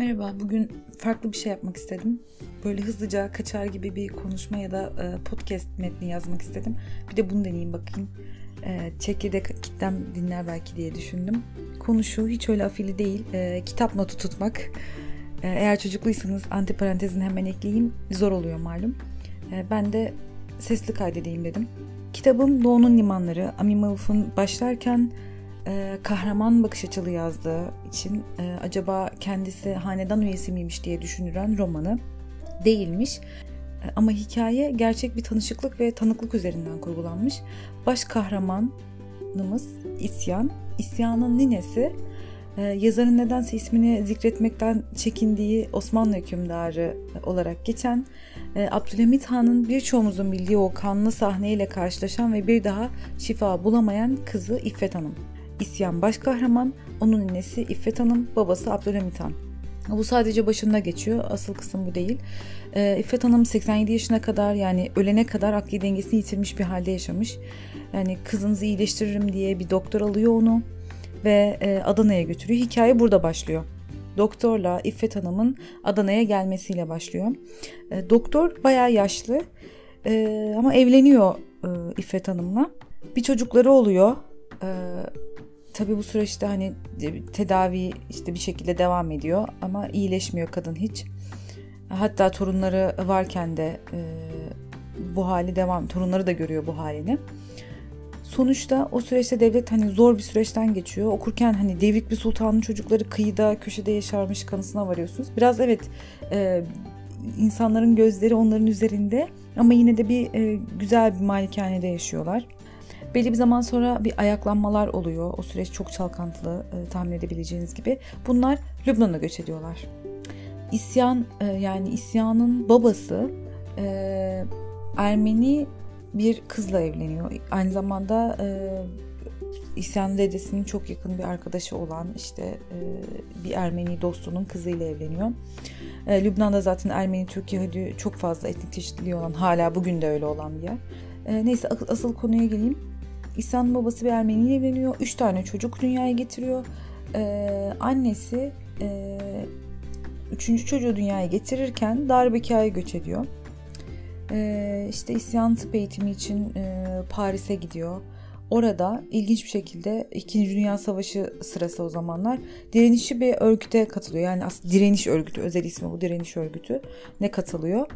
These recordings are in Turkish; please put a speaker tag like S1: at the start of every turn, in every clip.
S1: Merhaba, bugün farklı bir şey yapmak istedim. Böyle hızlıca kaçar gibi bir konuşma ya da e, podcast metni yazmak istedim. Bir de bunu deneyeyim bakayım. E, çekirdek kitlem dinler belki diye düşündüm. Konu şu, hiç öyle afili değil. E, kitap notu tutmak. Eğer çocukluysanız antiparantezini hemen ekleyeyim. Zor oluyor malum. Ben de sesli kaydedeyim dedim. Kitabım Doğu'nun Limanları. Ami Maluf'un başlarken e, kahraman bakış açılı yazdığı için e, acaba kendisi hanedan üyesi miymiş diye düşünülen romanı değilmiş. E, ama hikaye gerçek bir tanışıklık ve tanıklık üzerinden kurgulanmış. Baş kahramanımız İsyan. İsyan'ın ninesi e, yazarın nedense ismini zikretmekten çekindiği Osmanlı hükümdarı olarak geçen e, Abdülhamit Han'ın birçoğumuzun bildiği o kanlı sahneyle karşılaşan ve bir daha şifa bulamayan kızı İffet Hanım. İsyan baş kahraman, onun annesi İffet Hanım, babası Abdülhamit Han. Bu sadece başında geçiyor. Asıl kısım bu değil. Ee, İffet Hanım 87 yaşına kadar yani ölene kadar akli dengesini yitirmiş bir halde yaşamış. Yani kızınızı iyileştiririm diye bir doktor alıyor onu ve e, Adana'ya götürüyor. Hikaye burada başlıyor. Doktorla İffet Hanım'ın Adana'ya gelmesiyle başlıyor. E, doktor bayağı yaşlı e, ama evleniyor e, İffet Hanım'la. Bir çocukları oluyor. E, tabii bu süreçte hani tedavi işte bir şekilde devam ediyor ama iyileşmiyor kadın hiç. Hatta torunları varken de e, bu hali devam, torunları da görüyor bu halini. Sonuçta o süreçte devlet hani zor bir süreçten geçiyor. Okurken hani devrik bir sultanın çocukları kıyıda, köşede yaşarmış kanısına varıyorsunuz. Biraz evet e, insanların gözleri onların üzerinde ama yine de bir e, güzel bir malikanede yaşıyorlar. Belli bir zaman sonra bir ayaklanmalar oluyor. O süreç çok çalkantılı e, tahmin edebileceğiniz gibi. Bunlar Lübnan'a göç ediyorlar. İsyan e, yani isyanın babası e, Ermeni bir kızla evleniyor. Aynı zamanda e, İsyan dedesinin çok yakın bir arkadaşı olan işte bir Ermeni dostunun kızıyla evleniyor. Lübnan'da zaten Ermeni, Türk, Yahudi çok fazla etnik çeşitliliği olan hala bugün de öyle olan bir yer. Neyse asıl konuya geleyim. İhsan'ın babası bir Ermeni ile evleniyor. Üç tane çocuk dünyaya getiriyor. Ee, annesi e, üçüncü çocuğu dünyaya getirirken Darbekâ'ya göç ediyor. Ee, işte isyan tıp eğitimi için e, Paris'e gidiyor. Orada ilginç bir şekilde İkinci Dünya Savaşı sırası o zamanlar direnişi bir örgüte katılıyor. Yani aslında direniş örgütü, özel ismi bu direniş örgütü ne katılıyor.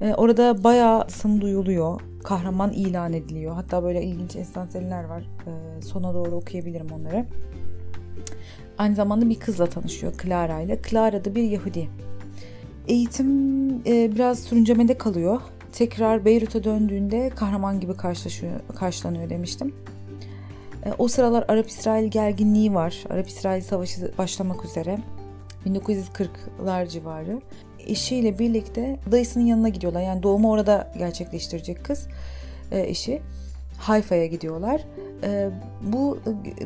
S1: Ee, orada bayağı sın duyuluyor. Kahraman ilan ediliyor. Hatta böyle ilginç enstantaneler var. Ee, sona doğru okuyabilirim onları. Aynı zamanda bir kızla tanışıyor Clara ile. Clara da bir Yahudi. Eğitim e, biraz sürüncemede kalıyor tekrar Beyrut'a döndüğünde kahraman gibi karşılaşıyor, karşılanıyor demiştim. E, o sıralar Arap-İsrail gerginliği var. Arap-İsrail savaşı başlamak üzere. 1940'lar civarı. Eşiyle birlikte dayısının yanına gidiyorlar. Yani doğumu orada gerçekleştirecek kız e, eşi. Hayfa'ya gidiyorlar. E, bu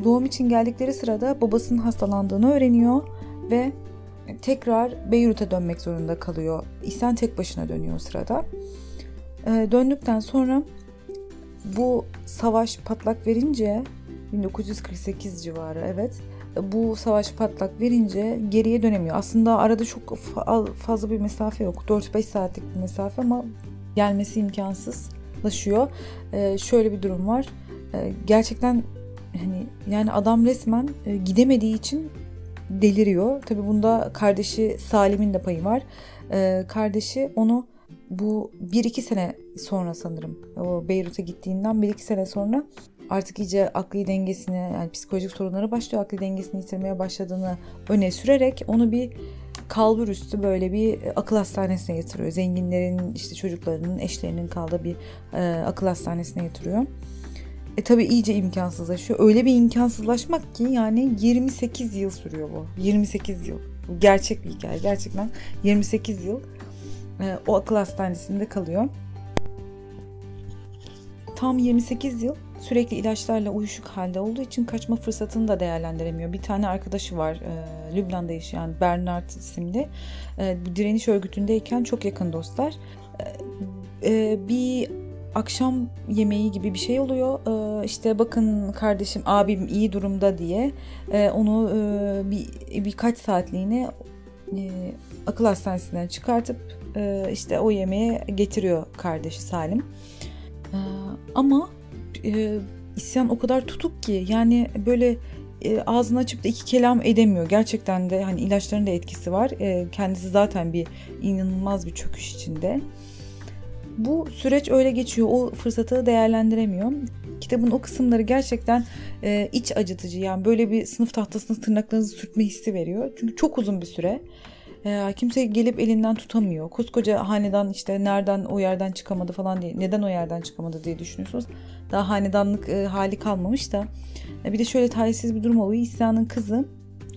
S1: doğum için geldikleri sırada babasının hastalandığını öğreniyor ve tekrar Beyrut'a dönmek zorunda kalıyor. İhsan tek başına dönüyor o sırada. Döndükten sonra bu savaş patlak verince 1948 civarı evet. Bu savaş patlak verince geriye dönemiyor. Aslında arada çok fazla bir mesafe yok. 4-5 saatlik bir mesafe ama gelmesi imkansızlaşıyor. Ee, şöyle bir durum var. Ee, gerçekten hani yani adam resmen e, gidemediği için deliriyor. Tabii bunda kardeşi Salim'in de payı var. Ee, kardeşi onu bu 1-2 sene sonra sanırım o Beyrut'a gittiğinden 1-2 sene sonra artık iyice akli dengesini yani psikolojik sorunları başlıyor akli dengesini yitirmeye başladığını öne sürerek onu bir kalbur üstü böyle bir akıl hastanesine yatırıyor. Zenginlerin işte çocuklarının eşlerinin kaldığı bir e, akıl hastanesine yatırıyor. E tabi iyice imkansızlaşıyor. Öyle bir imkansızlaşmak ki yani 28 yıl sürüyor bu. 28 yıl. Bu gerçek bir hikaye. Gerçekten 28 yıl e, o akıl hastanesinde kalıyor. Tam 28 yıl sürekli ilaçlarla uyuşuk halde olduğu için kaçma fırsatını da değerlendiremiyor. Bir tane arkadaşı var e, Lübnan'da yaşayan Bernard isimli. E, direniş örgütündeyken çok yakın dostlar. E, e, bir akşam yemeği gibi bir şey oluyor. E, işte bakın kardeşim abim iyi durumda diye e, onu e, bir birkaç saatliğine e, akıl hastanesinden çıkartıp e, işte o yemeğe getiriyor kardeşi Salim. E, ama e, isyan o kadar tutuk ki yani böyle e, ağzını açıp da iki kelam edemiyor. Gerçekten de hani ilaçların da etkisi var. E, kendisi zaten bir inanılmaz bir çöküş içinde. Bu süreç öyle geçiyor. O fırsatı değerlendiremiyor. Kitabın o kısımları gerçekten e, iç acıtıcı. Yani böyle bir sınıf tahtasına tırnaklarınızı sürtme hissi veriyor. Çünkü çok uzun bir süre. E, kimse gelip elinden tutamıyor. Koskoca hanedan işte nereden o yerden çıkamadı falan diye. Neden o yerden çıkamadı diye düşünüyorsunuz. Daha hanedanlık e, hali kalmamış da. E, bir de şöyle talihsiz bir durum oluyor. İsyan'ın kızı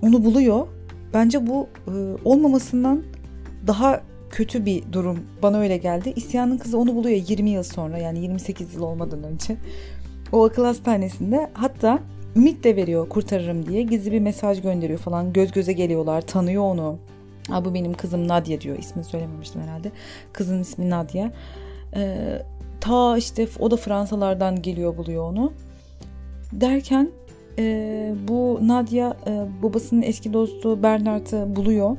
S1: onu buluyor. Bence bu e, olmamasından daha kötü bir durum. Bana öyle geldi. İsyan'ın kızı onu buluyor 20 yıl sonra yani 28 yıl olmadan önce. O akıl hastanesinde hatta ümit de veriyor kurtarırım diye. Gizli bir mesaj gönderiyor falan. Göz göze geliyorlar. Tanıyor onu. Aa, bu benim kızım Nadia diyor. İsmini söylememiştim herhalde. Kızın ismi Nadia. Ee, ta işte o da Fransalardan geliyor buluyor onu. Derken e, bu Nadia e, babasının eski dostu Bernard'ı buluyor.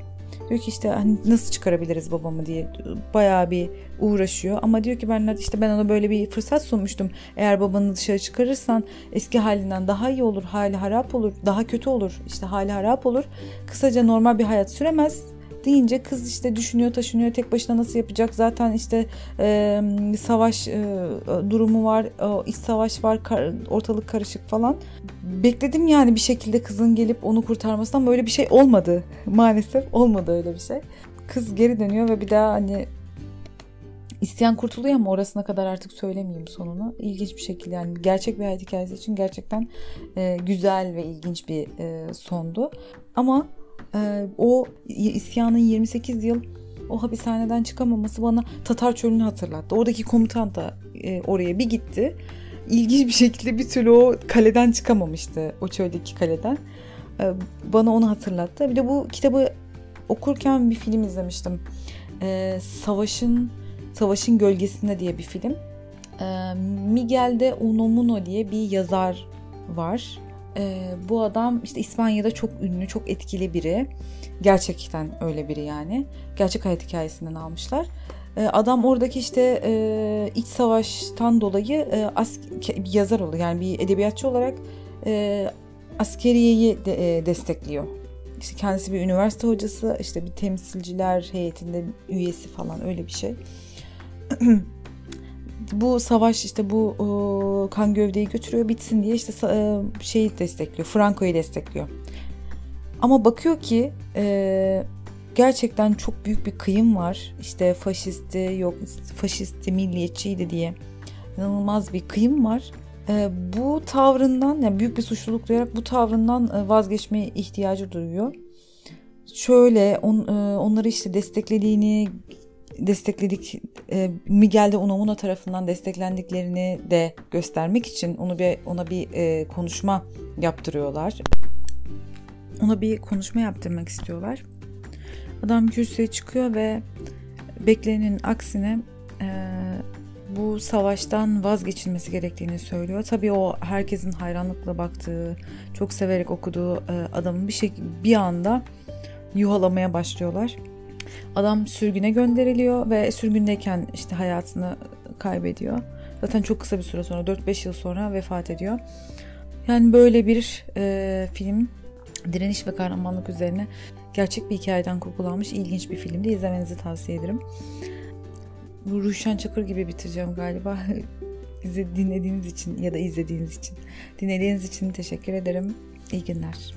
S1: Diyor ki işte hani nasıl çıkarabiliriz babamı diye bayağı bir uğraşıyor. Ama diyor ki Bernard işte ben ona böyle bir fırsat sunmuştum. Eğer babanı dışarı çıkarırsan eski halinden daha iyi olur, hali harap olur, daha kötü olur. İşte hali harap olur. Kısaca normal bir hayat süremez deyince kız işte düşünüyor taşınıyor tek başına nasıl yapacak zaten işte e, savaş e, durumu var o iç savaş var kar, ortalık karışık falan bekledim yani bir şekilde kızın gelip onu kurtarmasından ama öyle bir şey olmadı maalesef olmadı öyle bir şey kız geri dönüyor ve bir daha hani İsteyen kurtuluyor ama orasına kadar artık söylemeyeyim sonunu. İlginç bir şekilde yani gerçek bir hayat hikayesi için gerçekten e, güzel ve ilginç bir e, sondu. Ama e, o isyanın 28 yıl o hapishaneden çıkamaması bana Tatar çölünü hatırlattı. Oradaki komutan da e, oraya bir gitti. İlginç bir şekilde bir türlü o kaleden çıkamamıştı. O çöldeki kaleden. E, bana onu hatırlattı. Bir de bu kitabı okurken bir film izlemiştim. E, Savaşın Savaşın Gölgesinde diye bir film. Miguel de Unamuno diye bir yazar var. E, bu adam işte İspanya'da çok ünlü, çok etkili biri. Gerçekten öyle biri yani. Gerçek hayat hikayesinden almışlar. E, adam oradaki işte e, iç savaştan dolayı e, as, bir yazar oluyor. Yani bir edebiyatçı olarak e, askeriyeyi de, e, destekliyor. İşte kendisi bir üniversite hocası, işte bir temsilciler heyetinde üyesi falan öyle bir şey. bu savaş işte bu e, kan gövdeyi götürüyor bitsin diye işte e, şeyi destekliyor. Franco'yu destekliyor. Ama bakıyor ki e, gerçekten çok büyük bir kıyım var. İşte faşisti yok faşisti milliyetçiydi diye inanılmaz bir kıyım var. E, bu tavrından yani büyük bir suçluluk duyarak bu tavrından e, vazgeçmeye ihtiyacı duyuyor. Şöyle on, e, onları işte desteklediğini destekledik e, Miguel de Unamuno tarafından desteklendiklerini de göstermek için onu bir ona bir e, konuşma yaptırıyorlar. Ona bir konuşma yaptırmak istiyorlar. Adam kürsüye çıkıyor ve beklenenin aksine e, bu savaştan vazgeçilmesi gerektiğini söylüyor. Tabii o herkesin hayranlıkla baktığı, çok severek okuduğu e, adamın bir şey bir anda yuhalamaya başlıyorlar. Adam sürgüne gönderiliyor ve sürgündeyken işte hayatını kaybediyor. Zaten çok kısa bir süre sonra 4-5 yıl sonra vefat ediyor. Yani böyle bir e, film direniş ve kahramanlık üzerine gerçek bir hikayeden kurgulanmış ilginç bir filmdi. İzlemenizi tavsiye ederim. Bu Ruşen Çakır gibi bitireceğim galiba. dinlediğiniz için ya da izlediğiniz için. Dinlediğiniz için teşekkür ederim. İyi günler.